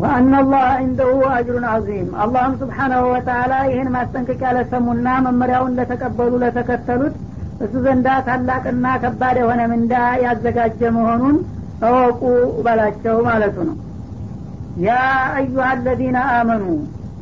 ወአና ላህ እንደሁ አጅሩን አዚም አላህም ስብሓናሁ ወተላ ይህን ማስጠንቀቂያ ለሰሙና መመሪያውን ለተቀበሉ ለተከተሉት እሱ ዘንዳ ታላቅና ከባድ የሆነ ምንዳ ያዘጋጀ መሆኑን እወቁ በላቸው ማለቱ ነው። ያ አዩሃ አለዚነ አመኑ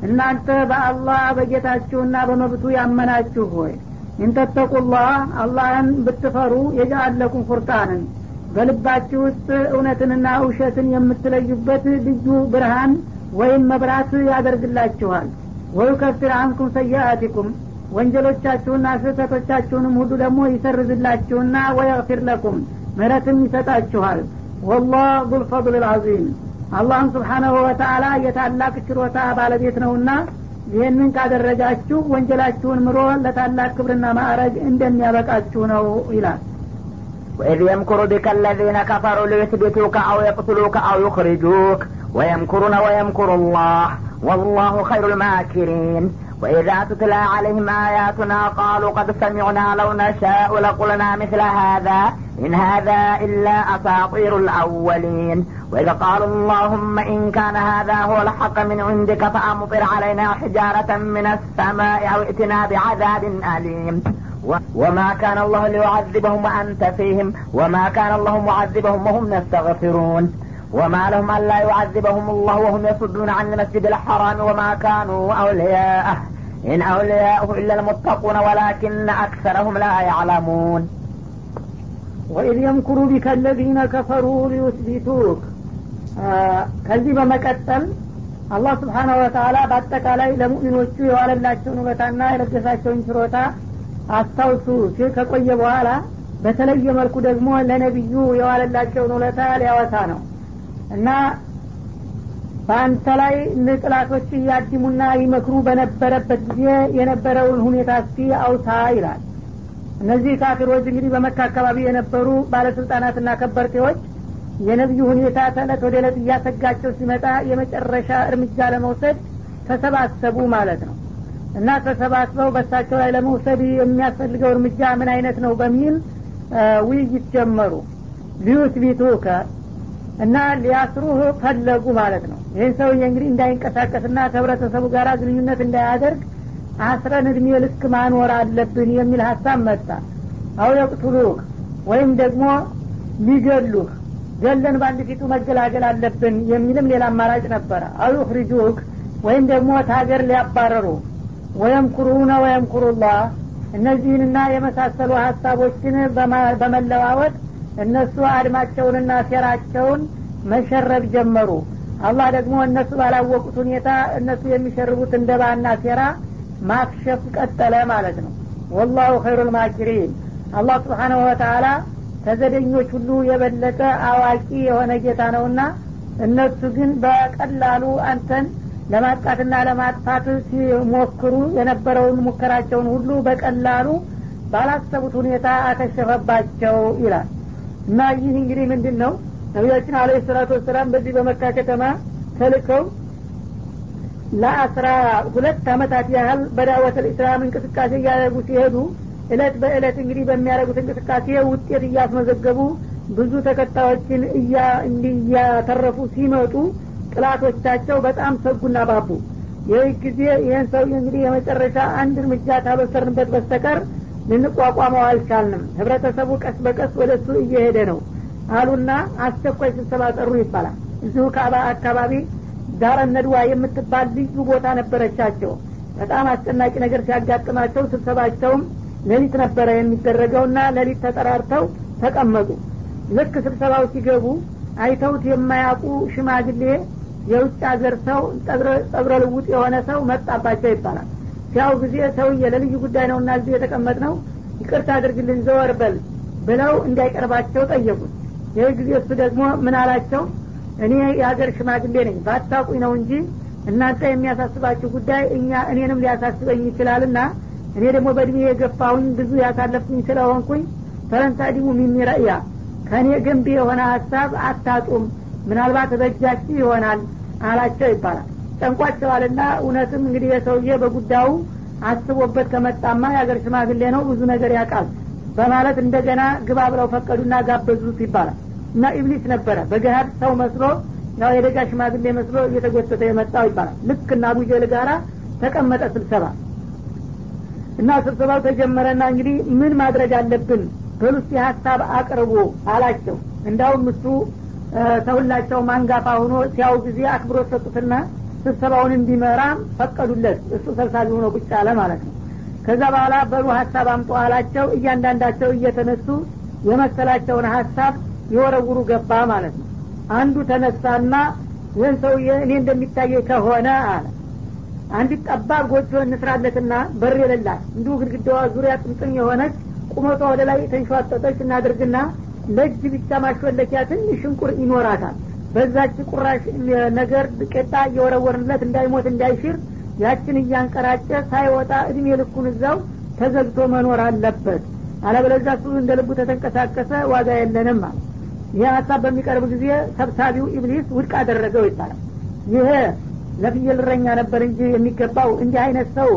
እናንተ በአላህ በጌታችሁና በመብቱ ያመናችሁ ሆይ እንተተቁላህ አላህን ብትፈሩ የጃአለኩም ፉርቃንን በልባችሁ ውስጥ እውነትንና ውሸትን የምትለዩበት ልዩ ብርሃን ወይም መብራት ያደርግላችኋል። ወዩከፍር አንኩም ሰያአቲኩም ወንጀሎቻችሁና ስህተቶቻችሁንም ሁሉ ደግሞ ይሰርዝላችሁና ወየግፊር ለኩም ምህረትም ይሰጣችኋል። ወላህ ዙልፈضል ልዓዚም አላህም ስብሓናሁ ወተአላ የታላቅ ችሮታ ባለቤት ነውና ይህንን ካደረጋችሁ ወንጀላችሁን ምሮ ለታላቅ ክብርና ማዕረግ እንደሚያበቃችሁ ነው ይላል وإذ يمكر بك الذين كفروا ليثبتوك أو يقتلوك أو يخرجوك ويمكرون ويمكر الله والله خير الماكرين وإذا تتلى عليهم آياتنا قالوا قد سمعنا لو نشاء لقلنا مثل هذا إن هذا إلا أساطير الأولين وإذا قالوا اللهم إن كان هذا هو الحق من عندك فأمطر علينا حجارة من السماء أو ائتنا بعذاب أليم وما كان الله ليعذبهم وأنت فيهم وما كان الله معذبهم وهم يستغفرون وما لهم ألا يعذبهم الله وهم يصدون عن المسجد الحرام وما كانوا أولياءه إن أولياءه إلا المتقون ولكن أكثرهم لا يعلمون ወኢዝ የምኩሩ ቢከ ለዚነ ከፈሩ ሊዩስቢቱክ ከዚህ በመቀጠል አላህ ስብሓናሁ ወተላ በአጠቃላይ ለሙእሚኖቹ የዋለላቸውን ውለታና የለገሳቸውን ችሮታ አስታውሱ። ሲል ከቆየ በኋላ በተለየ መልኩ ደግሞ ለነቢዩ የዋለላቸውን ውለታ ሊያወሳ ነው። እና በአንተ ላይ ጥላቶች እያድሙና ይመክሩ በነበረበት ጊዜ የነበረውን ሁኔታ እስቲ አውሳ ይላል። እነዚህ ካፊሮች እንግዲህ በመካ አካባቢ የነበሩ ባለስልጣናትና ከበርቴዎች የነቢዩ ሁኔታ ተዕለት ወደ ዕለት እያሰጋቸው ሲመጣ የመጨረሻ እርምጃ ለመውሰድ ተሰባሰቡ ማለት ነው እና ተሰባስበው በሳቸው ላይ ለመውሰድ የሚያስፈልገው እርምጃ ምን አይነት ነው በሚል ውይይት ጀመሩ። ليثبتوك እና ሊያስሩህ ፈለጉ ማለት ነው። ይህን ሰውዬ እንግዲህ እንዳይንቀሳቀስና ከህብረተሰቡ ጋር ግንኙነት እንዳያደርግ አስረን እድሜ ልክ ማኖር አለብን የሚል ሀሳብ መጣ። أو يقتلوك ወይም ደግሞ ሊገሉህ ገለን በአንድ ፊቱ መገላገል አለብን የሚልም ሌላ አማራጭ ነበረ። أو يخرجوك ወይም ደግሞ ታገር ሊያባረሩ ወየምኩሩነ ወየምኩሩላህ። እነዚህንና የመሳሰሉ ሀሳቦችን በመለዋወጥ እነሱ አድማቸውንና ሴራቸውን መሸረብ ጀመሩ። አላህ ደግሞ እነሱ ባላወቁት ሁኔታ እነሱ የሚሸርቡት እንደባና ሴራ ማክሸፍ ቀጠለ ማለት ነው። ወላሁ ኸይሩ ልማኪሪን አላህ ስብሓናሁ ወተላ ከዘደኞች ሁሉ የበለጠ አዋቂ የሆነ ጌታ ነውና እነሱ ግን በቀላሉ አንተን ለማጥቃትና ለማጥፋት ሲሞክሩ የነበረውን ሙከራቸውን ሁሉ በቀላሉ ባላሰቡት ሁኔታ አከሸፈባቸው ይላል። እና ይህ እንግዲህ ምንድን ነው ነቢያችን አለ ሰላቱ ወሰላም በዚህ በመካ ከተማ ተልከው ለአስራ ሁለት አመታት ያህል በዳወት ልእስላም እንቅስቃሴ እያደረጉ ሲሄዱ እለት በእለት እንግዲህ በሚያደርጉት እንቅስቃሴ ውጤት እያስመዘገቡ ብዙ ተከታዮችን እያተረፉ ሲመጡ ጥላቶቻቸው በጣም ሰጉና ባቡ። ይህ ጊዜ ይህን ሰው እንግዲህ የመጨረሻ አንድ እርምጃ ታበሰርንበት በስተቀር ልንቋቋመው አልቻልንም። ህብረተሰቡ ቀስ በቀስ ወደ እሱ እየሄደ ነው። አሉና አስቸኳይ ስብሰባ ጠሩ ይባላል። እዚሁ ካባ አካባቢ ዳረ ነድዋ የምትባል ልዩ ቦታ ነበረቻቸው። በጣም አስጨናቂ ነገር ሲያጋጥማቸው ስብሰባቸውም ሌሊት ነበረ የሚደረገውና ሌሊት ተጠራርተው ተቀመጡ። ልክ ስብሰባው ሲገቡ አይተውት የማያውቁ ሽማግሌ የውጭ ሀገር ሰው ጸጉረ ልውጥ የሆነ ሰው መጣባቸው ይባላል። ሲያው ጊዜ ሰውዬ ለልዩ ጉዳይ ነው እና እዚህ የተቀመጥ ነው ይቅርታ አድርግልን ዘወር በል ብለው እንዳይቀርባቸው ጠየቁት። ይህ ጊዜ እሱ ደግሞ ምን አላቸው? እኔ የሀገር ሽማግሌ ነኝ ባታቁኝ ነው እንጂ እናንተ የሚያሳስባችሁ ጉዳይ እኛ እኔንም ሊያሳስበኝ ይችላልና እኔ ደግሞ በእድሜ የገፋሁኝ ብዙ ያሳለፍኩኝ ስለሆንኩኝ ፈረንሳዲሙ ሚኒ ረእያ ከእኔ ገንቢ የሆነ ሀሳብ አታጡም። ምናልባት በእጃችሁ ይሆናል አላቸው ይባላል። ጨንቋቸዋልና እውነትም እንግዲህ የሰውዬ በጉዳዩ አስቦበት ከመጣማ የሀገር ሽማግሌ ነው ብዙ ነገር ያውቃል በማለት እንደገና ግባ ብለው ፈቀዱና ጋበዙት ይባላል። እና ኢብሊስ ነበረ በገሀድ ሰው መስሎ ያው የደጋ ሽማግሌ መስሎ እየተጎተተ የመጣው ይባላል። ልክ እና አቡጀል ጋራ ተቀመጠ ስብሰባ። እና ስብሰባው ተጀመረና እንግዲህ ምን ማድረግ አለብን በሉስ ሀሳብ አቅርቡ አላቸው። እንዳውም እሱ ተሁላቸው ማንጋፋ ሆኖ ሲያው ጊዜ አክብሮ ሰጡትና ስብሰባውን እንዲመራ ፈቀዱለት። እሱ ሰብሳቢ ሆኖ ቁጭ አለ ማለት ነው። ከዛ በኋላ በሉ ሀሳብ አምጦ አላቸው። እያንዳንዳቸው እየተነሱ የመሰላቸውን ሀሳብ የወረውሩ ገባ ማለት ነው። አንዱ ተነሳና ይህን ሰውዬ እኔ እንደሚታየ ከሆነ አለ። አንዲት ጠባብ ጎጆ እንስራለትና በር የሌላት እንዲሁ ግድግዳዋ ዙሪያ ጥምጥም የሆነች ቁመቷ ወደ ላይ ተንሸዋጠጠች እናድርግና ለእጅ ብቻ ማሾለኪያ ትንሽ ሽንቁር ይኖራታል። በዛች ቁራሽ ነገር ቄጣ እየወረወርንለት እንዳይሞት እንዳይሽር ያችን እያንቀራጨ ሳይወጣ እድሜ ልኩን እዛው ተዘግቶ መኖር አለበት። አለበለዛ እሱ እንደ ልቡ ተተንቀሳቀሰ ዋጋ የለንም አለ። ይህ ሀሳብ በሚቀርብ ጊዜ ሰብሳቢው ኢብሊስ ውድቅ አደረገው ይባላል። ይሄ ለፍየል እረኛ ነበር እንጂ የሚገባው እንዲህ አይነት ሰው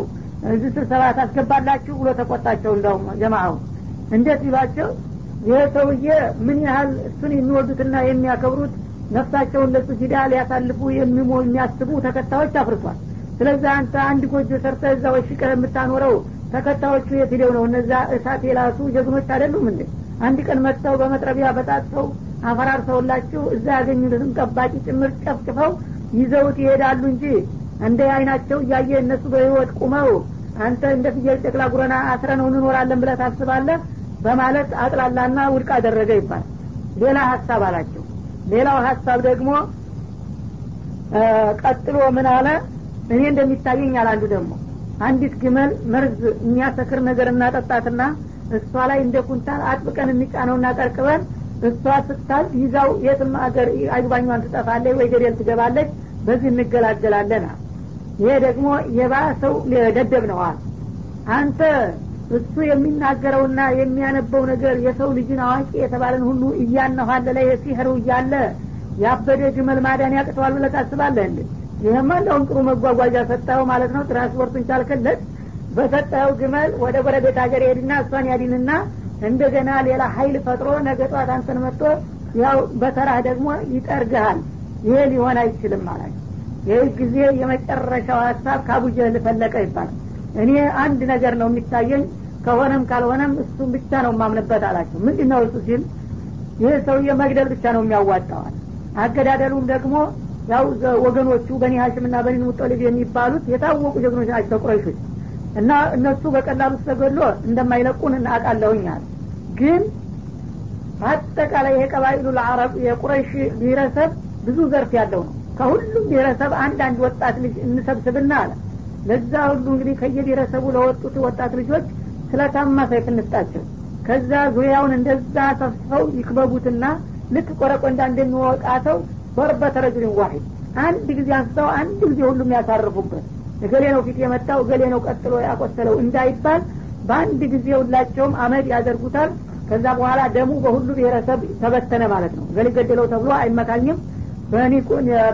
እዚህ ስብሰባ ታስገባላችሁ ብሎ ተቆጣቸው። እንደውም ጀማአው እንዴት ቢሏቸው ይህ ሰውዬ ምን ያህል እሱን የሚወዱትና የሚያከብሩት ነፍሳቸውን ለሱ ሂዳ ሊያሳልፉ የሚሞ የሚያስቡ ተከታዮች አፍርቷል ስለዚህ አንተ አንድ ጎጆ ሰርተ እዛ ወሽቀህ የምታኖረው ተከታዮቹ የት ሂደው ነው። እነዛ እሳት የላሱ ጀግኖች አይደሉም እንዴ? አንድ ቀን መጥተው በመጥረቢያ በጣጥሰው አፈራርሰውላችሁ እዛ ያገኙትንም ጠባቂ ጭምር ጨፍጭፈው ይዘውት ይሄዳሉ እንጂ እንደ አይናቸው እያየ እነሱ በህይወት ቁመው አንተ እንደ ፍየል ጨቅላ ጉረና አስረ ነው እንኖራለን ብለህ ታስባለህ በማለት አጥላላና ውድቅ አደረገ ይባል ሌላ ሀሳብ አላቸው። ሌላው ሀሳብ ደግሞ ቀጥሎ ምን አለ? እኔ እንደሚታየኝ አላንዱ ደግሞ አንዲት ግመል መርዝ የሚያሰክር ነገር እናጠጣትና እሷ ላይ እንደ ኩንታል አጥብቀን እንጫነውና ቀርቅበን እሷ ስታል ይዛው የትም አገር አግባኟን ትጠፋለች ወይ ገደል ትገባለች በዚህ እንገላገላለን ይሄ ደግሞ የባሰው ደደብ ነዋል አንተ እሱ የሚናገረውና የሚያነበው ነገር የሰው ልጅን አዋቂ የተባለን ሁሉ እያነኋለለ የሲህሩ እያለ ያበደ ግመል ማዳን ያቅተዋል ብለህ ታስባለህ እንዴ? ይህማ እንደውም ጥሩ መጓጓዣ ሰጠኸው ማለት ነው። ትራንስፖርቱን ቻልክለት በሰጠኸው ግመል ወደ ጎረቤት ሀገር ሄድና እሷን ያዲንና እንደገና ሌላ ሀይል ፈጥሮ ነገ ጠዋት አንተን መጥቶ ያው በተራህ ደግሞ ይጠርግሃል። ይሄ ሊሆን አይችልም ማለት ይህ ጊዜ የመጨረሻው ሀሳብ ከአቡጀህል ፈለቀ ይባላል። እኔ አንድ ነገር ነው የሚታየኝ ከሆነም ካልሆነም እሱም ብቻ ነው ማምንበት አላቸው። ምንድን ነው እሱ ሲል? ይህ ሰውዬ መግደል ብቻ ነው የሚያዋጣዋል። አገዳደሉም ደግሞ ያው ወገኖቹ በኒ ሀሽም ና በኒ ሙጠሊብ የሚባሉት የታወቁ ጀግኖች ናቸው ቁረይሾች። እና እነሱ በቀላሉ ተገድሎ እንደማይለቁን እናቃለሁኛል ግን አጠቃላይ ይሄ ለአረብ የቁረይሽ ብሔረሰብ ብዙ ዘርፍ ያለው ነው። ከሁሉም ብሔረሰብ አንድ ወጣት ልጅ እንሰብስብና አለ። ለዛ ሁሉ እንግዲህ ከየብሔረሰቡ ለወጡት ወጣት ልጆች ስለታማ ሰይፍ እንስጣቸው ከዛ ዙሪያውን እንደዛ ሰፍሰው ይክበቡትና ልክ ቆረቆንዳ እንደሚወቃተው በርበተ ረጅልን ዋሂድ አንድ ጊዜ አንስተው አንድ ጊዜ ሁሉም ያሳርፉበት። እገሌ ነው ፊት የመጣው እገሌ ነው ቀጥሎ ያቆሰለው እንዳይባል በአንድ ጊዜ ሁላቸውም አመድ ያደርጉታል። ከዛ በኋላ ደሙ በሁሉ ብሔረሰብ ተበተነ ማለት ነው። እገሌ ገደለው ተብሎ አይመካኝም።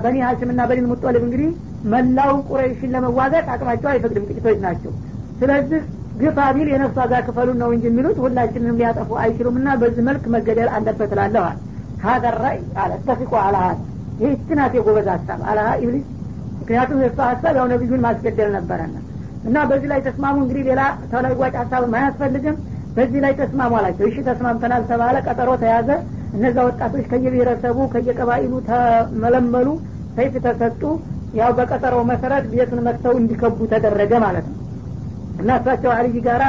በኒ ሀሽም ና በኒ ሙጦልብ እንግዲህ መላው ቁረይሽን ለመዋጋት አቅማቸው አይፈቅድም። ጥቂቶች ናቸው። ስለዚህ ግፋ ቢል የነፍሱ ዋጋ ክፈሉን ነው እንጂ የሚሉት ሁላችንንም ሊያጠፉ አይችሉም እና በዚህ መልክ መገደል አለበት ላለዋል ካደራይ አለ ተፊቆ አልሀል ይህ ትናት የጎበዝ ሀሳብ አልሀ ኢብሊስ። ምክንያቱም የእሱ ሀሳብ ያው ነቢዩን ማስገደል ነበረና። እና በዚህ ላይ ተስማሙ። እንግዲህ ሌላ ተለዋጭ ሀሳብም አያስፈልግም። በዚህ ላይ ተስማሙ አላቸው። እሺ ተስማምተናል ተባለ ቀጠሮ ተያዘ። እነዛ ወጣቶች ከየብሔረሰቡ ከየቀባኢሉ ተመለመሉ ሰይፍ ተሰጡ። ያው በቀጠሮ መሰረት ቤቱን መጥተው እንዲከቡ ተደረገ ማለት ነው። እና እሳቸው አልይ ጋራ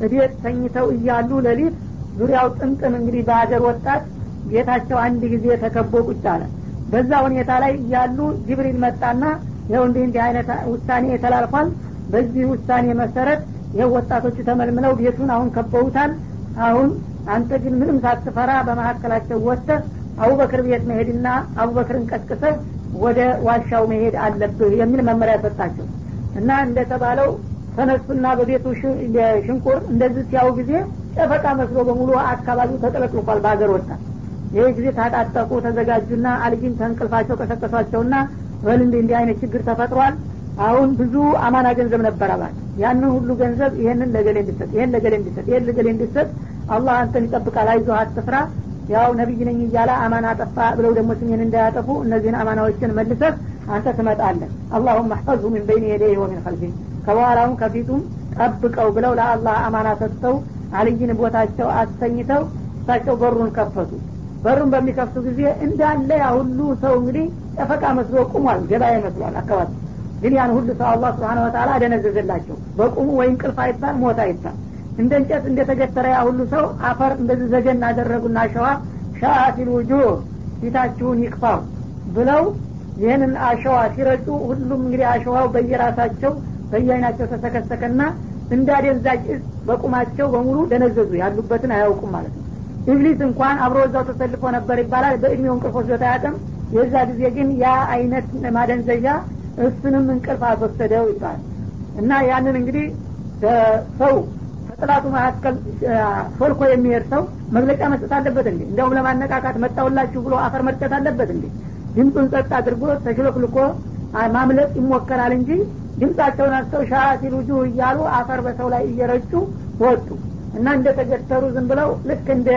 እቤት ተኝተው እያሉ ለሊት ዙሪያው ጥምጥም እንግዲህ በሀገር ወጣት ቤታቸው አንድ ጊዜ ተከቦ ቁጭ አለ። በዛ ሁኔታ ላይ እያሉ ጅብሪል መጣና ይኸው እንዲህ እንዲህ አይነት ውሳኔ ተላልፏል። በዚህ ውሳኔ መሰረት ይኸው ወጣቶቹ ተመልምለው ቤቱን አሁን ከበውታል። አሁን አንተ ግን ምንም ሳትፈራ በመካከላቸው ወጥተህ አቡበክር ቤት መሄድና አቡበክርን ቀስቅሰህ ወደ ዋሻው መሄድ አለብህ የሚል መመሪያ ሰጣቸው። እና እንደተባለው ተነሱና በቤቱ ሽንቁር እንደዚህ ሲያው ጊዜ ጨፈቃ መስሎ በሙሉ አካባቢው ተጠለቅልቋል በሀገር ወጣት ይህ ጊዜ ታጣጠቁ ተዘጋጁና አልጅን ተንቅልፋቸው ቀሰቀሷቸውና በል እንዲህ አይነት ችግር ተፈጥሯል? አሁን ብዙ አማና ገንዘብ ነበር አባት። ያንን ሁሉ ገንዘብ ይህንን ለገሌ እንዲሰጥ ይህን ለገሌ እንዲሰጥ ይህን ለገሌ እንዲሰጥ አላህ አንተን ይጠብቃል። አይዞህ አትፍራ። ያው ነቢይ ነኝ እያለ አማና ጠፋ ብለው ደግሞ ስሜን እንዳያጠፉ እነዚህን አማናዎችን መልሰህ አንተ ትመጣለህ። አላሁም አሕፈዝሁ ምን በይን የደይህ ወሚን ከልፊ ከበኋላውም ከፊቱም ጠብቀው ብለው ለአላህ አማና ሰጥተው አልይን ቦታቸው አስተኝተው እሳቸው በሩን ከፈቱ። በሩን በሚከፍቱ ጊዜ እንዳለ ያ ሁሉ ሰው እንግዲህ ጠፈቃ መስሎ ቁሟል ገበያ ይመስሏል አካባቢ። ግን ያን ሁሉ ሰው አላህ ስብሓን ወተላ አደነዘዘላቸው። በቁሙ ወይም ቅልፍ አይባል ሞት አይባል። እንደ እንጨት እንደተገተረ ያ ሁሉ ሰው አፈር እንደዚህ ዘገን አደረጉና አሸዋ ሻአቲል ውጁህ ፊታችሁን ይክፋው ብለው ይህንን አሸዋ ሲረጩ ሁሉም እንግዲህ አሸዋው በየራሳቸው በየአይናቸው ተሰከሰከና እንዳደንዛጭ እጽ በቁማቸው በሙሉ ደነዘዙ። ያሉበትን አያውቁም ማለት ነው። ኢብሊስ እንኳን አብሮ እዛው ተሰልፎ ነበር ይባላል። በእድሜው እንቅልፍ ወስዶት አያውቅም የዛ ጊዜ ግን ያ አይነት ማደንዘዣ እሱንም እንቅልፍ አስወሰደው ይባላል። እና ያንን እንግዲህ ሰው ከጥላቱ መካከል ሾልኮ የሚሄድ ሰው መግለጫ መስጠት አለበት እንዴ? እንዲያውም ለማነቃቃት መጣውላችሁ ብሎ አፈር መርጨት አለበት እንዴ? ድምፁን ጸጥ አድርጎ ተሽሎክልኮ ማምለጥ ይሞከራል እንጂ ድምፃቸውን አስተው ሻሲል ውጁህ እያሉ አፈር በሰው ላይ እየረጩ ወጡ። እና እንደ ተገተሩ ዝም ብለው ልክ እንደ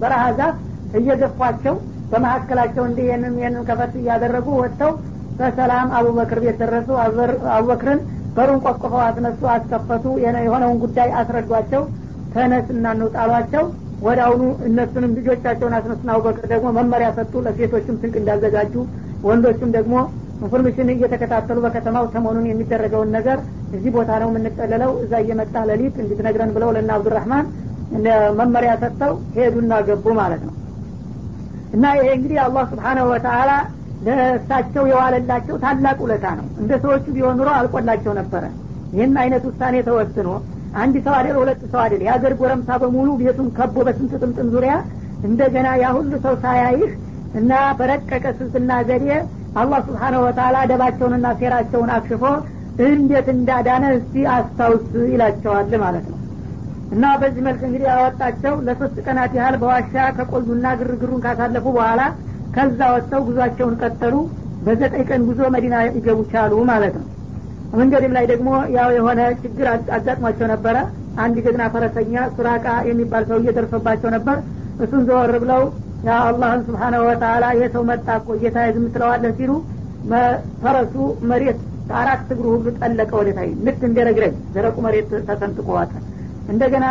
በረሃ ዛፍ እየገፏቸው በመካከላቸው እንዲህ ይህንን ይህንን ከፈት እያደረጉ ወጥተው በሰላም አቡበክር ቤት ደረሱ። አቡበክርን በሩን ቆቅፈው አስነሱ አስከፈቱ የሆነውን ጉዳይ አስረዷቸው። ተነስ እና እንውጣ አሏቸው ወደ አሁኑ እነሱንም ልጆቻቸውን አስነሱና አቡበክር ደግሞ መመሪያ ሰጡ። ለሴቶችም ስንቅ እንዳዘጋጁ ወንዶችም ደግሞ information እየተከታተሉ በከተማው ሰሞኑን የሚደረገውን ነገር እዚህ ቦታ ነው የምንጠለለው። እዛ እየመጣ ለሊት እንድትነግረን ብለው ለነ አብዱራህማን መመሪያ ሰጥተው ሄዱና ገቡ ማለት ነው። እና ይሄ እንግዲህ አላህ سبحانه وتعالى ለእሳቸው የዋለላቸው ታላቅ ውለታ ነው። እንደ ሰዎቹ ቢሆን ኑሮ አልቆላቸው ነበረ። ይህን አይነት ውሳኔ ተወስኖ አንድ ሰው አደል ሁለት ሰው አደል የሀገር ጎረምሳ በሙሉ ቤቱን ከቦ በስንት ጥምጥም ዙሪያ እንደገና ያ ሰው ሳያይህ እና በረቀቀ ስልትና ዘዴ አላህ ስብሓነሁ ወተአላ ደባቸውንና ሴራቸውን አክሽፎ እንዴት እንዳዳነ እስቲ አስታውስ ይላቸዋል ማለት ነው። እና በዚህ መልክ እንግዲህ ያወጣቸው ለሶስት ቀናት ያህል በዋሻ ከቆዩና ግርግሩን ካሳለፉ በኋላ ከዛ ወጥተው ጉዟቸውን ቀጠሉ። በዘጠኝ ቀን ጉዞ መዲና ይገቡ ቻሉ ማለት ነው። መንገድም ላይ ደግሞ ያው የሆነ ችግር አጋጥሟቸው ነበረ። አንድ ጀግና ፈረሰኛ ሱራቃ የሚባል ሰው እየደርሶባቸው ነበር። እሱን ዘወር ብለው ያ አላህን ስብሓናሁ ወተአላ የሰው መጣ እኮ ጌታ ዝም ትለዋለህ ሲሉ ፈረሱ መሬት አራት እግሩ ሁሉ ጠለቀ ወደታይ ልክ እንደ ደረቁ መሬት ተሰንጥቆ እንደገና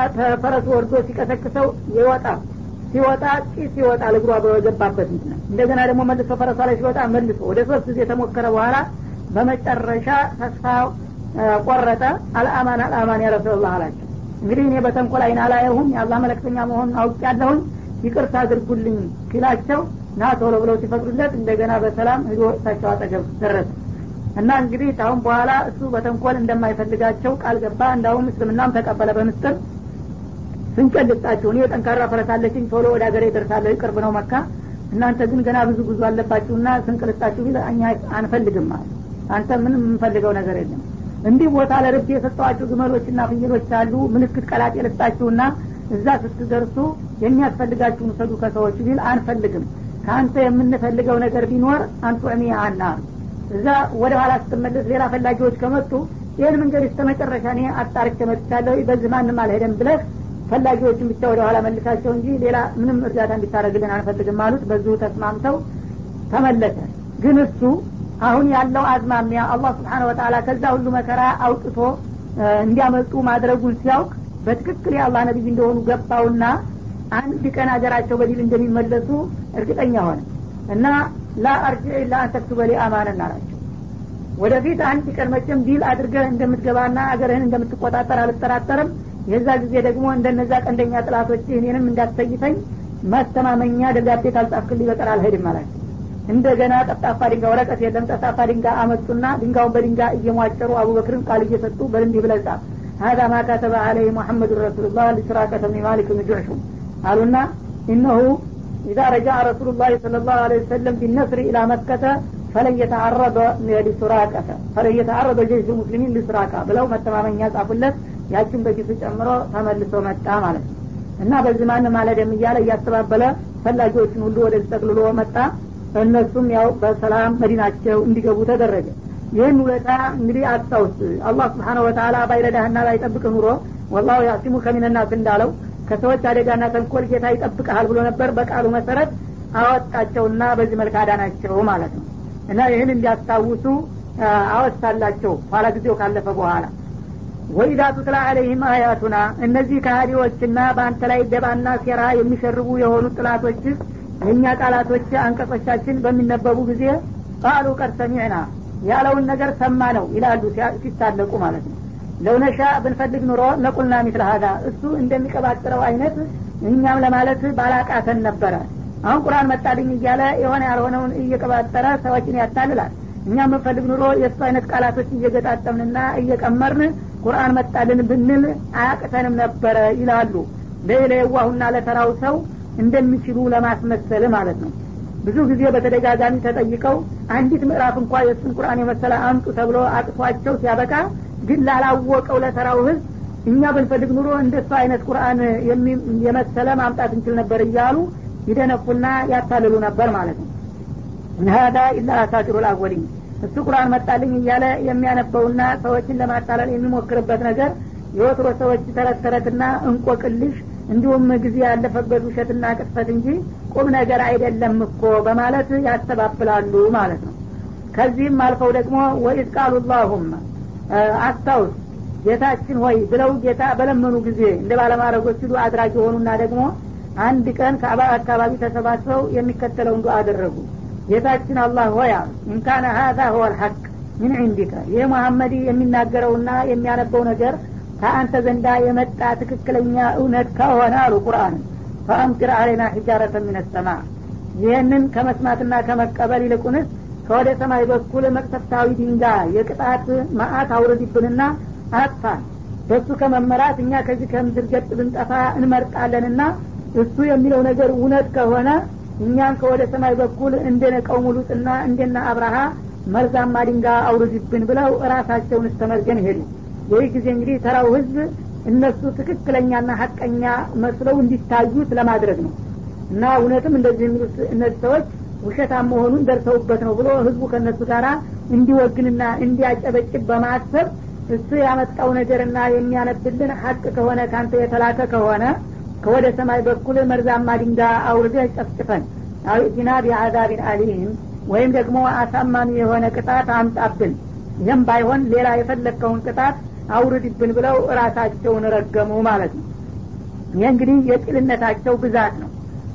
ፈረሱ ወርዶ ሲቀሰቅሰው ይወጣ ሲወጣ ጢስ ይወጣል እግሯ በገባበት እንትን እንደገና ደግሞ መልሶ ፈረሷ ላይ ሲወጣ መልሶ ወደ ሶስት ጊዜ ተሞከረ በኋላ በመጨረሻ ተስፋ ቆረጠ። አልአማን አልአማን ያ ረሱላላህ አላቸው። እንግዲህ እኔ በተንኮል አይን አላየሁም። የአላህ መለክተኛ መሆን አውቅ ያለሁኝ ይቅርታ አድርጉልኝ ሲላቸው ና ቶሎ ብለው ሲፈቅዱለት እንደገና በሰላም ሂዶ እሳቸው አጠገብ ደረሰ እና እንግዲህ ታሁን በኋላ እሱ በተንኮል እንደማይፈልጋቸው ቃል ገባ። እንዳሁም እስልምናም ተቀበለ በምስጥር ስንጨልጣችሁ እኔ ጠንካራ ፈረስ አለችኝ ቶሎ ወደ ሀገሬ ደርሳለሁ ቅርብ ነው መካ። እናንተ ግን ገና ብዙ ጉዞ አለባችሁና ስንቅልጣችሁ ቢል እኛ አንፈልግም ማለት አንተ ምንም የምንፈልገው ነገር የለም። እንዲህ ቦታ ለርብ የሰጠዋችሁ ግመሎችና ፍየሎች አሉ። ምልክት ቀላጤ ልስጣችሁና እዛ ስትደርሱ የሚያስፈልጋችሁን ውሰዱ ከሰዎች ቢል አንፈልግም። ከአንተ የምንፈልገው ነገር ቢኖር አንቱ እሚ አና እዛ ወደ ኋላ ስትመለስ ሌላ ፈላጊዎች ከመጡ ይህን መንገድ እስተ መጨረሻ እኔ አጣርቼ መጥቻለሁ። በዚህ ማንም አልሄደም ብለህ ፈላጊዎችን ብቻ ወደ ኋላ መልሳቸው እንጂ ሌላ ምንም እርዳታ እንዲታረግልን አንፈልግም አሉት። በዚሁ ተስማምተው ተመለሰ። ግን እሱ አሁን ያለው አዝማሚያ አላህ ስብሓን ወተላ ከዛ ሁሉ መከራ አውጥቶ እንዲያመጡ ማድረጉን ሲያውቅ በትክክል የአላህ ነቢይ እንደሆኑ ገባውና አንድ ቀን ሀገራቸው በዲል እንደሚመለሱ እርግጠኛ ሆነ። እና لا أرجع إلا أن تكتب لي أمانا አላቸው። ወደፊት አንድ ቀን መቼም ድል አድርገህ እንደምትገባና አገርህን እንደምትቆጣጠር አልጠራጠርም። የዛ ጊዜ ደግሞ እንደነዛ ቀንደኛ ጠላቶች እኔንም እንዳትሰይፈኝ ማስተማመኛ ደብዳቤ ካልጻፍክልኝ በቀር አልሄድም አላቸው። እንደገና ጠፍጣፋ ድንጋ ወረቀት የለም። ጠፍጣፋ ድንጋ አመጡና ድንጋውን በድንጋ እየሟጨሩ አቡበክርን ቃል እየሰጡ በልንዲህ ብለህ ጻፍ هذا ما كتب عليه محمد رسول الله لسراقة بن مالك بن جعشم አሉና ኢነሁ ኢዛ ረጃ ረሱሉ ላህ ስለ ላሁ ለ ወሰለም ቢነስሪ ኢላ መከተ ፈለን የተአረበ ሊሱራቀተ ፈለን የተአረበ ጀይሽ ሙስሊሚን ሊሱራቃ ብለው መተማመኛ ጻፉለት ያችን በኪሱ ጨምሮ ተመልሶ መጣ ማለት ነው. እና በዚህ ማን ማለደም እያለ እያስተባበለ ፈላጊዎችን ሁሉ ወደዚህ ጠቅልሎ መጣ። እነሱም ያው በሰላም መዲናቸው እንዲገቡ ተደረገ ይህን ውለታ እንግዲህ አስታውስ አላህ ስብሓነ ወተላ ባይረዳህና ባይጠብቅ ኑሮ ወላሁ ያሲሙ ከሚነናስ እንዳለው ከሰዎች አደጋና ተንኮል ጌታ ይጠብቀሃል ብሎ ነበር። በቃሉ መሰረት አወጣቸውና በዚህ መልክ አዳናቸው ማለት ነው። እና ይህን እንዲያስታውሱ አወሳላቸው ኋላ ጊዜው ካለፈ በኋላ። ወኢዛ ቱትላ አለይህም አያቱና እነዚህ ከሃዲዎችና በአንተ ላይ ደባና ሴራ የሚሸርቡ የሆኑ ጥላቶች የእኛ ቃላቶች አንቀጾቻችን በሚነበቡ ጊዜ ቃሉ ቀድ ሰሚዕና ያለውን ነገር ሰማ ነው ይላሉ ሲታለቁ ማለት ነው። ለውነሻ ብንፈልግ ኑሮ ለቁልና ሚስለ ሀዳ እሱ እንደሚቀባጥረው አይነት እኛም ለማለት ባላቃተን ነበረ። አሁን ቁርአን መጣልኝ እያለ የሆነ ያልሆነውን እየቀባጠረ ሰዎችን ያታልላል። እኛ የምንፈልግ ኑሮ የእሱ አይነት ቃላቶች እየገጣጠምንና እየቀመርን ቁርአን መጣልን ብንል አያቅተንም ነበረ ይላሉ። ለየዋሁና ለተራው ሰው እንደሚችሉ ለማስመሰል ማለት ነው ብዙ ጊዜ በተደጋጋሚ ተጠይቀው አንዲት ምዕራፍ እንኳ የእሱን ቁርአን የመሰለ አምጡ ተብሎ አቅቷቸው ሲያበቃ ግን ላላወቀው ለተራው ህዝብ እኛ ብንፈልግ ኑሮ እንደሱ አይነት ቁርአን የመሰለ ማምጣት እንችል ነበር እያሉ ይደነፉና ያታልሉ ነበር ማለት ነው። እንሀዳ ኢላ አሳጢሩ ልአወሊን እሱ ቁርአን መጣልኝ እያለ የሚያነበውና ሰዎችን ለማታለል የሚሞክርበት ነገር የወትሮ ሰዎች ተረት ተረትና እንቆቅልሽ እንዲሁም ጊዜ ያለፈበት ውሸትና ቅጥፈት እንጂ ቁም ነገር አይደለም እኮ በማለት ያስተባብላሉ ማለት ነው። ከዚህም አልፈው ደግሞ ወኢዝ ቃሉ ላሁመ አስታውስ ጌታችን ሆይ ብለው ጌታ በለመኑ ጊዜ እንደ ባለማድረጎች ዱ አድራጊ የሆኑና ደግሞ አንድ ቀን ከአባ አካባቢ ተሰባስበው የሚከተለውን ዱ አደረጉ። ጌታችን አላህ ሆይ አሉ ኢንካነ ሀዛ ሁወ ልሐቅ ምን ዒንዲከ። ይህ መሐመድ የሚናገረውና የሚያነበው ነገር ከአንተ ዘንዳ የመጣ ትክክለኛ እውነት ከሆነ አሉ ቁርአን ፈአምጢር አሌና ሒጃረተ ምን ሰማ። ይህንን ከመስማትና ከመቀበል ይልቁንስ ከወደ ሰማይ በኩል መቅሰፍታዊ ድንጋይ የቅጣት ማአት አውርድብንና አጥፋን። በእሱ ከመመራት እኛ ከዚህ ከምድር ገጥ ብንጠፋ እንመርጣለንና እሱ የሚለው ነገር እውነት ከሆነ እኛን ከወደ ሰማይ በኩል እንደነ ቀውሙ ሉጥና እንደነ አብርሃ መርዛማ ድንጋ አውርድብን ብለው እራሳቸውን እስተመርገን ሄዱ። ይህ ጊዜ እንግዲህ ተራው ህዝብ እነሱ ትክክለኛና ሀቀኛ መስለው እንዲታዩት ለማድረግ ነው። እና እውነትም እንደዚህ የሚሉት እነዚህ ሰዎች ውሸታም መሆኑን ደርሰውበት ነው ብሎ ህዝቡ ከእነሱ ጋር እንዲወግንና እንዲያጨበጭብ በማሰብ እሱ ያመጣው ነገርና የሚያነብልን ሀቅ ከሆነ ካንተ የተላከ ከሆነ ከወደ ሰማይ በኩል መርዛማ ድንጋ አውርደህ ጨፍጭፈን። አዊእቲና ቢአዛቢን አሊም ወይም ደግሞ አሳማሚ የሆነ ቅጣት አምጣብን። ይህም ባይሆን ሌላ የፈለግከውን ቅጣት አውርድብን ብለው እራሳቸውን ረገሙ ማለት ነው። ይህ እንግዲህ የቂልነታቸው ብዛት ነው።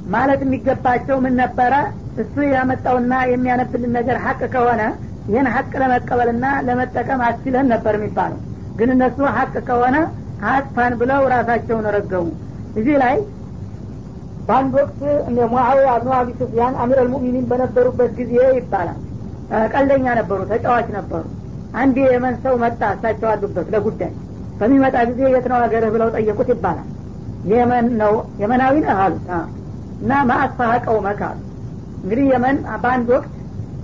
ማለት የሚገባቸው ምን ነበረ? እሱ ያመጣውና የሚያነብልን ነገር ሀቅ ከሆነ ይህን ሀቅ ለመቀበልና ለመጠቀም አስችለን ነበር የሚባለው። ግን እነሱ ሀቅ ከሆነ አጥፋን ብለው ራሳቸውን ረገሙ። እዚህ ላይ በአንድ ወቅት ሙአዊያ አብኑ አቢ ሱፊያን አሚር አልሙእሚኒን በነበሩበት ጊዜ ይባላል። ቀልደኛ ነበሩ ተጫዋች ነበሩ አንድ የመን ሰው መጣ እሳቸው አሉበት ለጉዳይ። በሚመጣ ጊዜ የት ነው ሀገርህ ብለው ጠየቁት ይባላል። የመን ነው የመናዊ ነህ አሉት። እና ማአስፋሀ ቀውመክ እንግዲህ የመን በአንድ ወቅት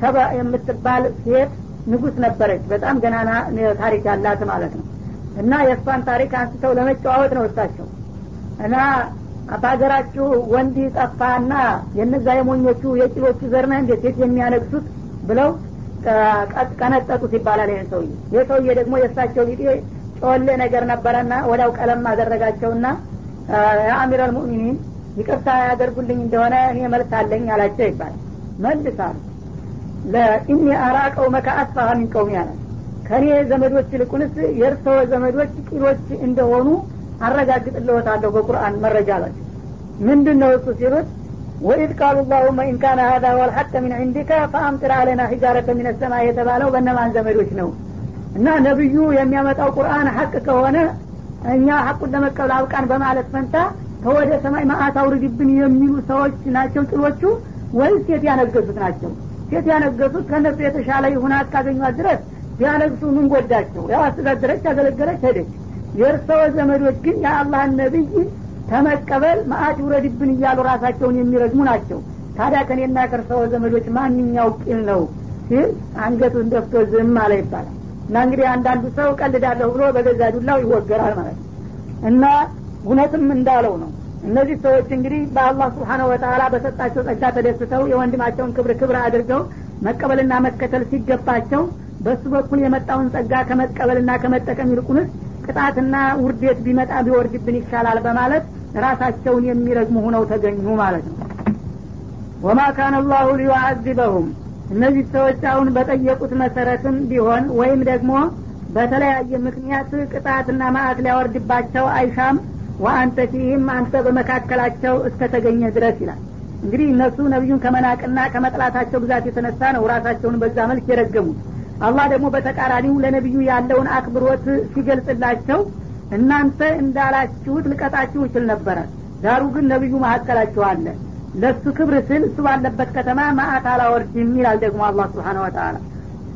ሰባ የምትባል ሴት ንጉስ ነበረች። በጣም ገናና ታሪክ ያላት ማለት ነው። እና የእሷን ታሪክ አንስተው ለመጨዋወት ነው እሳቸው። እና በሀገራችሁ ወንድ ጠፋና የነዛ የሞኞቹ የቂሎቹ ዘርነ እንዴት ሴት የሚያነግሱት ብለው ቀነጠጡት ይባላል ይህን ሰውዬ። ይህ ሰውዬ ደግሞ የእሳቸው ጊዜ ጮሌ ነገር ነበረና ወዳው ቀለም አደረጋቸውና የአሚር አልሙእሚኒን ይቅርታ ያደርጉልኝ እንደሆነ እኔ መልስ አለኝ አላቸው ይባላል መልስ አሉ። ለኢኒ አራ ቀውመከ አስፋሀ ቀውሚ አለ። ከእኔ ዘመዶች ይልቁንስ የእርሰወ ዘመዶች ቂሎች እንደሆኑ አረጋግጥልዎታለሁ በቁርአን መረጃ አላቸው ምንድን ነው እሱ ሲሉት ወኢድ ቃሉ ላሁመ ኢንካነ ሀዛ ወልሐቅ ሚን ዕንዲከ ፈአምጥር አለና ሂጃረተ ሚን ሰማ የተባለው በነማን ዘመዶች ነው? እና ነቢዩ የሚያመጣው ቁርአን ሀቅ ከሆነ እኛ ሀቁን ለመቀበል አብቃን በማለት ፈንታ ከወደ ሰማይ ማአት አውርድብን የሚሉ ሰዎች ናቸው ጭሎቹ ወይስ ሴት ያነገሱት ናቸው? ሴት ያነገሱት ከእነሱ የተሻለ ይሁና እስካገኟት ድረስ ቢያነግሱ ምን ጎዳቸው? ያው አስተዳደረች ያገለገለች ሄደች። የእርሰወ ዘመዶች ግን የአላህን ነቢይ ተመቀበል ማአት ይውረድብን እያሉ ራሳቸውን የሚረግሙ ናቸው። ታዲያ ከኔና ከእርሰወ ዘመዶች ማንኛው ቂል ነው? ሲል አንገቱን ደፍቶ ዝም አለ ይባላል። እና እንግዲህ አንዳንዱ ሰው ቀልዳለሁ ብሎ በገዛ ዱላው ይወገራል ማለት ነው። እና እውነትም እንዳለው ነው። እነዚህ ሰዎች እንግዲህ በአላህ ስብሓነ ወተላ በሰጣቸው ጸጋ ተደስተው የወንድማቸውን ክብር ክብር አድርገው መቀበልና መከተል ሲገባቸው በሱ በኩል የመጣውን ጸጋ ከመቀበልና ከመጠቀም ይልቁንስ ቅጣትና ውርዴት ቢመጣ ቢወርድብን ይሻላል በማለት ራሳቸውን የሚረግሙ ሁነው ተገኙ ማለት ነው። ወማ ካነ አላሁ ሊዩዓዚበሁም። እነዚህ ሰዎች አሁን በጠየቁት መሰረትም ቢሆን ወይም ደግሞ በተለያየ ምክንያት ቅጣትና ማዕት ሊያወርድባቸው አይሻም? ወአንተ ፊህም አንተ በመካከላቸው እስከተገኘ ድረስ ይላል። እንግዲህ እነሱ ነቢዩን ከመናቅና ከመጥላታቸው ብዛት የተነሳ ነው ራሳቸውን በዛ መልክ የረገሙት አላህ ደግሞ በተቃራኒው ለነቢዩ ያለውን አክብሮት ሲገልጽላቸው እናንተ እንዳላችሁት ልቀጣችሁ ይችል ነበረ። ዳሩ ግን ነቢዩ መካከላችሁ አለ። ለሱ ክብር ስል እሱ ባለበት ከተማ ማአት አላወርድም ይላል ደግሞ አላህ ስብሓን ወተላ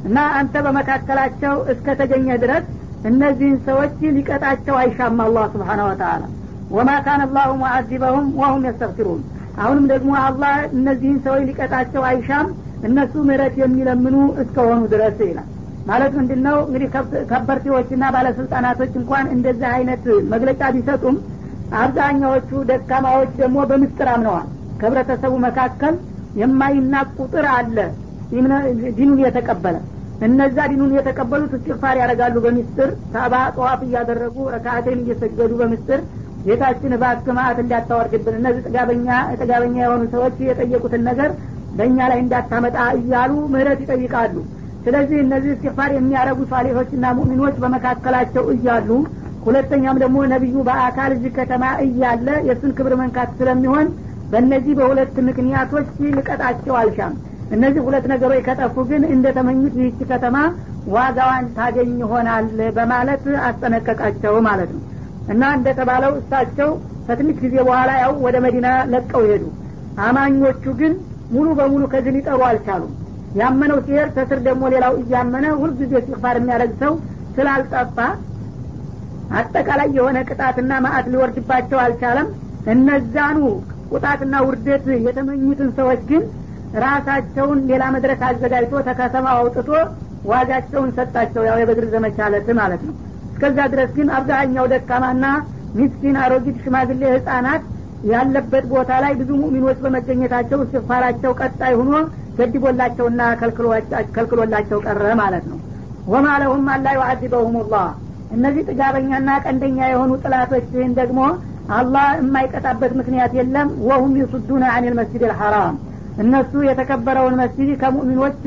እና አንተ በመካከላቸው እስከተገኘ ድረስ እነዚህን ሰዎች ሊቀጣቸው አይሻም አላህ ስብሓን ወተላ وما كان الله معذبهم وهم يستغفرون። አሁንም ደግሞ አላህ እነዚህን ሰዎች ሊቀጣቸው አይሻም እነሱ ምህረት የሚለምኑ እስከሆኑ ድረስ ይላል። ማለት ምንድን ነው እንግዲህ ከበርቴዎችና ባለስልጣናቶች እንኳን እንደዚህ አይነት መግለጫ ቢሰጡም አብዛኛዎቹ ደካማዎች ደግሞ በምስጥር አምነዋል። ከህብረተሰቡ መካከል የማይናቅ ቁጥር አለ። ዲኑን የተቀበለ እነዛ ዲኑን የተቀበሉት እስትግፋር ያደርጋሉ በምስጥር ሳባ ጠዋፍ እያደረጉ ረካአቴን እየሰገዱ በምስጥር ጌታችን እባክህ መዓት እንዳታወርድብን። እነዚህ ጥጋበኛ ጥጋበኛ የሆኑ ሰዎች የጠየቁትን ነገር በእኛ ላይ እንዳታመጣ እያሉ ምህረት ይጠይቃሉ። ስለዚህ እነዚህ እስትግፋር የሚያደረጉ ሷሌሆችና ሙእሚኖች በመካከላቸው እያሉ ሁለተኛም ደግሞ ነቢዩ በአካል እዚህ ከተማ እያለ የእሱን ክብር መንካት ስለሚሆን በእነዚህ በሁለት ምክንያቶች ልቀጣቸው አልሻም እነዚህ ሁለት ነገሮች ከጠፉ ግን እንደተመኙት ይህች ከተማ ዋጋዋን ታገኝ ይሆናል በማለት አስጠነቀቃቸው ማለት ነው። እና እንደተባለው እሳቸው ከትንሽ ጊዜ በኋላ ያው ወደ መዲና ለቀው ሄዱ። አማኞቹ ግን ሙሉ በሙሉ ከዚህ ሊጠሩ አልቻሉም። ያመነው ሲሄድ ተስር ደግሞ ሌላው እያመነ ሁልጊዜ ሲፋር የሚያደረግ ሰው ስላልጠፋ አጠቃላይ የሆነ ቅጣትና ማአት ሊወርድባቸው አልቻለም። እነዛኑ ቁጣትና ውርደት የተመኙትን ሰዎች ግን ራሳቸውን ሌላ መድረክ አዘጋጅቶ ተከተማ አውጥቶ ዋጋቸውን ሰጣቸው። ያው የበድር ዘመቻ ለት ማለት ነው። እስከዛ ድረስ ግን አብዛኛው ደካማና ሚስኪን አሮጊት ሽማግሌ ህጻናት ያለበት ቦታ ላይ ብዙ ሙእሚኖች በመገኘታቸው እስትግፋራቸው ቀጣይ ሆኖ ገድቦላቸውና ከልክሎላቸው ቀረ ማለት ነው። ወማ ለሁም አላ ዩዓዚበሁም ላህ እነዚህ ጥጋበኛና ቀንደኛ የሆኑ ጥላቶችህን ደግሞ አላህ የማይቀጣበት ምክንያት የለም። ወሁም ዩሱዱነ አን ልመስጅድ ልሐራም እነሱ የተከበረውን መስጅድ ከሙእሚኖች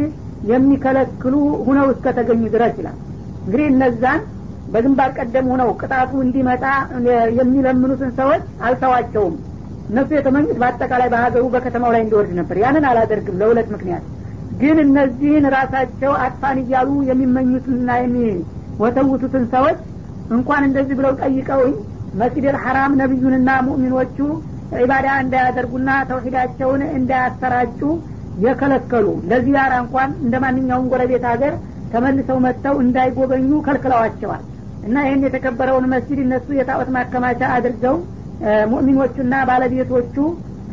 የሚከለክሉ ሁነው እስከተገኙ ድረስ ይላል። እንግዲህ እነዛን በግንባር ቀደም ሁነው ቅጣቱ እንዲመጣ የሚለምኑትን ሰዎች አልተዋቸውም። እነሱ የተመኙት በአጠቃላይ በሀገሩ በከተማው ላይ እንዲወርድ ነበር። ያንን አላደርግም ለሁለት ምክንያት። ግን እነዚህን ራሳቸው አጥፋን እያሉ የሚመኙትና የሚወተውቱትን ሰዎች እንኳን እንደዚህ ብለው ጠይቀውኝ መስጅድ ልሐራም ነቢዩንና ሙእሚኖቹ ዒባዳ እንዳያደርጉና ተውሂዳቸውን እንዳያሰራጩ የከለከሉ። ለዚያራ እንኳን እንደ ማንኛውም ጎረቤት ሀገር ተመልሰው መጥተው እንዳይጎበኙ ከልክለዋቸዋል እና ይህን የተከበረውን መስጅድ እነሱ የጣዖት ማከማቻ አድርገው ሙእሚኖቹና ባለቤቶቹ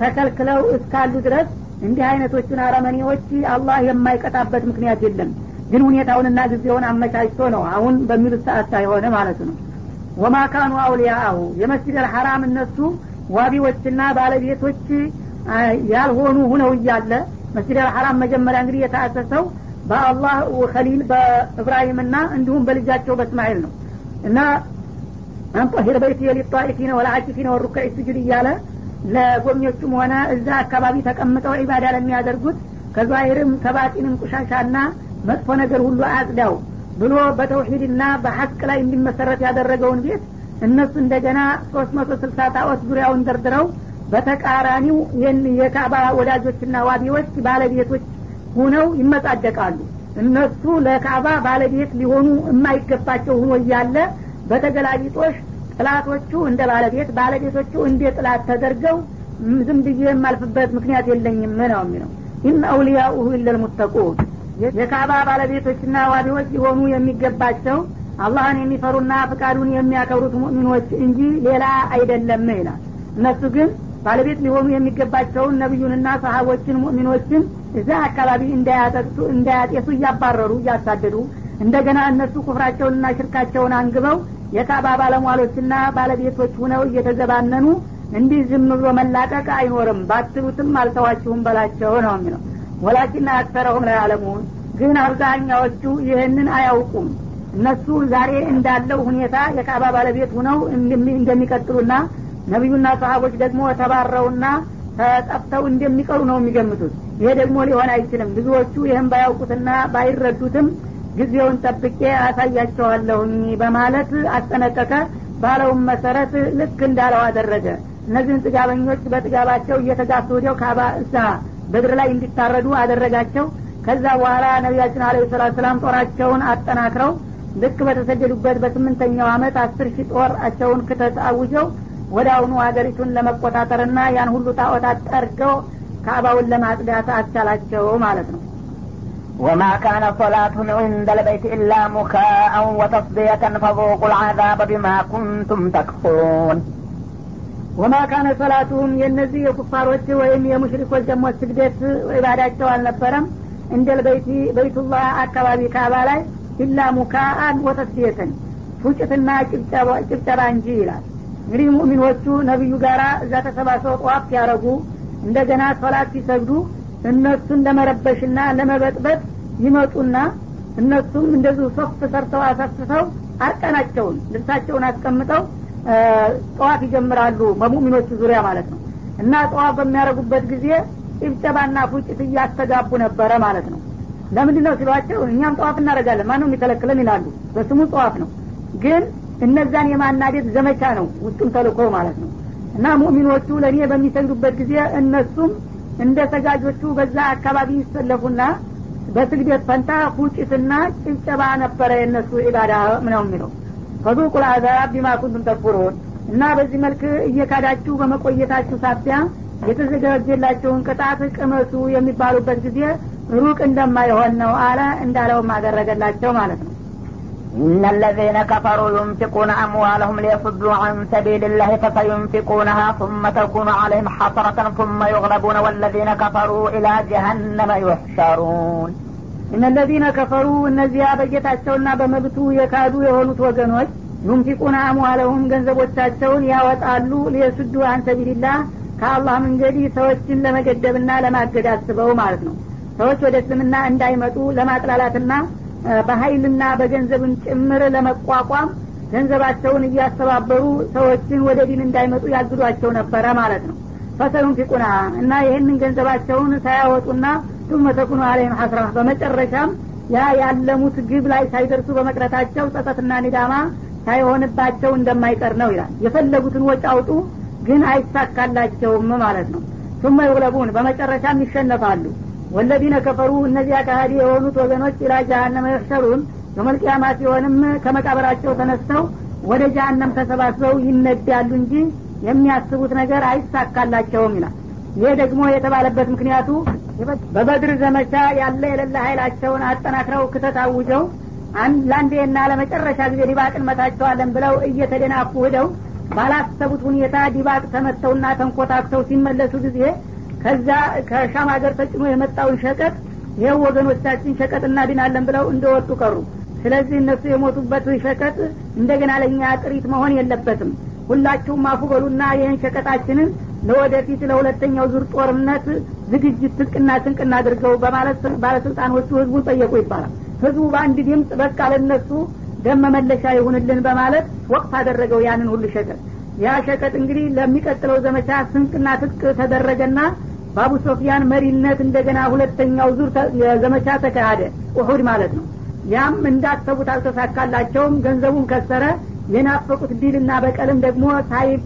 ተከልክለው እስካሉ ድረስ እንዲህ አይነቶቹን አረመኔዎች አላህ የማይቀጣበት ምክንያት የለም። ግን ሁኔታውንና ጊዜውን አመቻችቶ ነው አሁን በሚሉት ሰዓት ሳይሆነ ማለት ነው። ወማ ካኑ አውሊያአሁ። የመስጅድ አልሐራም እነሱ ዋቢዎችና ባለቤቶች ያልሆኑ ሁነው እያለ መስጅድ አልሐራም መጀመሪያ እንግዲህ የተአሰሰው በአላህ ከሊል በእብራሂምና እንዲሁም በልጃቸው በእስማኤል ነው እና አንጦሂር በይት የሊጣኢፊነ ወለአኪፊነ ወሩካዕ ስጁድ እያለ ለጎብኞቹም ሆነ እዛ አካባቢ ተቀምጠው ዒባዳ ለሚያደርጉት ከዛሂርም ከባጢንም ቁሻሻና መጥፎ ነገር ሁሉ አጽዳው ብሎ በተውሂድና በሐቅ ላይ እንዲመሰረት ያደረገውን ቤት እነሱ እንደገና ሶስት መቶ ስልሳ ጣዖት ዙሪያውን ደርድረው በተቃራኒው የካባ ወዳጆችና ዋቢዎች ባለቤቶች ሁነው ይመጻደቃሉ እነሱ ለካባ ባለቤት ሊሆኑ የማይገባቸው ሁኖ እያለ በተገላቢጦሽ ጥላቶቹ እንደ ባለቤት ባለቤቶቹ እንደ ጥላት ተደርገው ዝም ብዬ የማልፍበት ምክንያት የለኝም ነው የሚለው። إن أولياؤه إلا المتقون። የካባ ባለቤቶችና ዋቢዎች ሊሆኑ የሚገባቸው አላህን የሚፈሩና ፍቃዱን የሚያከብሩት ሙእሚኖች እንጂ ሌላ አይደለም ይላል። እነሱ ግን ባለቤት ሊሆኑ የሚገባቸውን ነቢዩንና ሰሀቦችን ሙእሚኖችን እዛ አካባቢ እንዳያጠቅሱ እንዳያጤሱ እያባረሩ እያሳደዱ እንደገና እነሱ ኩፍራቸውንና ሽርካቸውን አንግበው የካባ ባለሟሎችና ባለቤቶች ሁነው እየተዘባነኑ እንዲህ ዝም ብሎ መላቀቅ አይኖርም። ባትሉትም አልተዋችሁም በላቸው ነው የሚለው። ወላኪን አክተረሁም ላይ ግን አብዛኛዎቹ ይህንን አያውቁም። እነሱ ዛሬ እንዳለው ሁኔታ የካባ ባለቤት ሁነው እንደሚቀጥሉና ነቢዩና ሰሀቦች ደግሞ ተባረውና ተጠፍተው እንደሚቀሩ ነው የሚገምቱት። ይሄ ደግሞ ሊሆን አይችልም። ብዙዎቹ ይህም ባያውቁትና ባይረዱትም ጊዜውን ጠብቄ አሳያቸዋለሁኝ በማለት አስጠነቀቀ። ባለውም መሰረት ልክ እንዳለው አደረገ። እነዚህን ጥጋበኞች በጥጋባቸው እየተጋፉ ወዲያው ካባ እዛ በድር ላይ እንዲታረዱ አደረጋቸው። ከዛ በኋላ ነቢያችን አለ ሰላት ሰላም ጦራቸውን አጠናክረው ልክ በተሰደዱበት በስምንተኛው አመት አስር ሺህ ጦራቸውን ክተት አውጀው ወደ አሁኑ ሀገሪቱን ለመቆጣጠርና ያን ሁሉ ጣዖታት ጠርገው ካዕባውን ለማጽዳት አስቻላቸው ማለት ነው وما كان صلاتهم عند البيت إلا مكاء وتصدية فذوقوا العذاب بما كنتم تكفرون ወማ ካነ ሰላቱሁም የእነዚህ የኩፋሮች ወይም የሙሽሪኮች ደግሞ ስግደት ኢባዳቸው አልነበረም እንደ በይቲ በይቱላህ አካባቢ ካባ ላይ ኢላ ሙካአን ወተስዲየተን ፉጭትና ጭብጨባ እንጂ ይላል እንግዲህ ሙእሚኖቹ ነቢዩ ጋር እዛ ተሰባስበው ጠዋፍ ሲያረጉ እንደገና ሶላት ሲሰግዱ እነሱን ለመረበሽና ለመበጥበጥ ይመጡና እነሱም እንደዚሁ ሶፍ ሰርተው አሳስሰው አርቀናቸውን ልብሳቸውን አስቀምጠው ጠዋፍ ይጀምራሉ በሙእሚኖቹ ዙሪያ ማለት ነው። እና ጠዋፍ በሚያደርጉበት ጊዜ ጭብጨባና ፉጭት እያስተጋቡ ነበረ ማለት ነው። ለምንድን ነው ሲሏቸው እኛም ጠዋፍ እናደርጋለን ማነው የሚከለክለን ይላሉ። በስሙ ጠዋፍ ነው። ግን እነዛን የማናደድ ዘመቻ ነው ውስጡም ተልኮ ማለት ነው። እና ሙእሚኖቹ ለእኔ በሚሰግዱበት ጊዜ እነሱም እንደ ሰጋጆቹ በዛ አካባቢ ይሰለፉና በስግደት ፈንታ ፉጭትና ጭብጨባ ነበረ የእነሱ ኢባዳ ነው የሚለው። ፈዙቁል አዛብ ቢማ ኩንቱም ተክፉሩን። እና በዚህ መልክ እየካዳችሁ በመቆየታችሁ ሳቢያ የተዘጋጀላቸውን ቅጣት ቅመሱ የሚባሉበት ጊዜ ሩቅ እንደማይሆን ነው አለ እንዳለውም አደረገላቸው ማለት ነው إن الذين كفروا ينفقون أموالهم ليصدوا عن سبيل الله فسينفقونها ثم تكون عليهم حسرة ثم يغلبون والذين كفروا إلى جهنم يحشرون እነ ለዚነ ከፈሩ እነዚያ በጌታቸውና በመብቱ የካዱ የሆኑት ወገኖች ዩንፊቁነ አምዋለሁም ገንዘቦቻቸውን ያወጣሉ ሊየሱዱ አንሰቢልላህ ከአላህ መንገድ ሰዎችን ለመገደብና ለማገድ አስበው ማለት ነው ሰዎች ወደ እስልምና እንዳይመጡ ለማጥላላትና በሀይልና በገንዘብን ጭምር ለመቋቋም ገንዘባቸውን እያስተባበሩ ሰዎችን ወደ ዲን እንዳይመጡ ያግዷቸው ነበረ ማለት ነው። ፈሰሉን ፊቁና እና ይህንን ገንዘባቸውን ሳያወጡና ቱመ ተኩኑ አለይም ሐስራ በመጨረሻም ያ ያለሙት ግብ ላይ ሳይደርሱ በመቅረታቸው ጸጸትና ንዳማ ሳይሆንባቸው እንደማይቀር ነው ይላል። የፈለጉትን ወጭ አውጡ ግን አይሳካላቸውም ማለት ነው። ቱመ ይግለቡን በመጨረሻም ይሸነፋሉ ወለዚነ ከፈሩ እነዚያ ካህዲ የሆኑት ወገኖች ኢላ ጃሃነመ ይሕሸሩን የመልቅያማ ሲሆንም ከመቃበራቸው ተነስተው ወደ ጃሃንም ተሰባስበው ይነዳሉ እንጂ የሚያስቡት ነገር አይሳካላቸውም ይላል። ይህ ደግሞ የተባለበት ምክንያቱ በበድር ዘመቻ ያለ የሌለ ኃይላቸውን አጠናክረው ክተት አውጀው ለአንዴና ለመጨረሻ ጊዜ ዲባቅ እንመታቸዋለን ብለው እየተደናፉ ሂደው ባላሰቡት ሁኔታ ዲባቅ ተመተውና ተንኮታክተው ሲመለሱ ጊዜ ከዛ ከሻም ሀገር ተጭኖ የመጣውን ሸቀጥ ይኸው ወገኖቻችን ሸቀጥ እናድናለን ብለው እንደወጡ ቀሩ። ስለዚህ እነሱ የሞቱበት ሸቀጥ እንደገና ለእኛ ጥሪት መሆን የለበትም። ሁላችሁም አፉ በሉና ይህን ሸቀጣችንን ለወደፊት ለሁለተኛው ዙር ጦርነት ዝግጅት ትጥቅና ስንቅና አድርገው በማለት ባለስልጣኖቹ ህዝቡን ጠየቁ ይባላል። ህዝቡ በአንድ ድምፅ በቃ ለነሱ ደም መመለሻ ይሁንልን በማለት ወቅት አደረገው ያንን ሁሉ ሸቀጥ። ያ ሸቀጥ እንግዲህ ለሚቀጥለው ዘመቻ ስንቅና ትጥቅ ተደረገና በአቡ ሶፊያን መሪነት እንደገና ሁለተኛው ዙር ዘመቻ ተካሄደ። ኡሁድ ማለት ነው። ያም እንዳሰቡት አልተሳካላቸውም። ገንዘቡን ከሰረ። የናፈቁት ዲልና በቀልም ደግሞ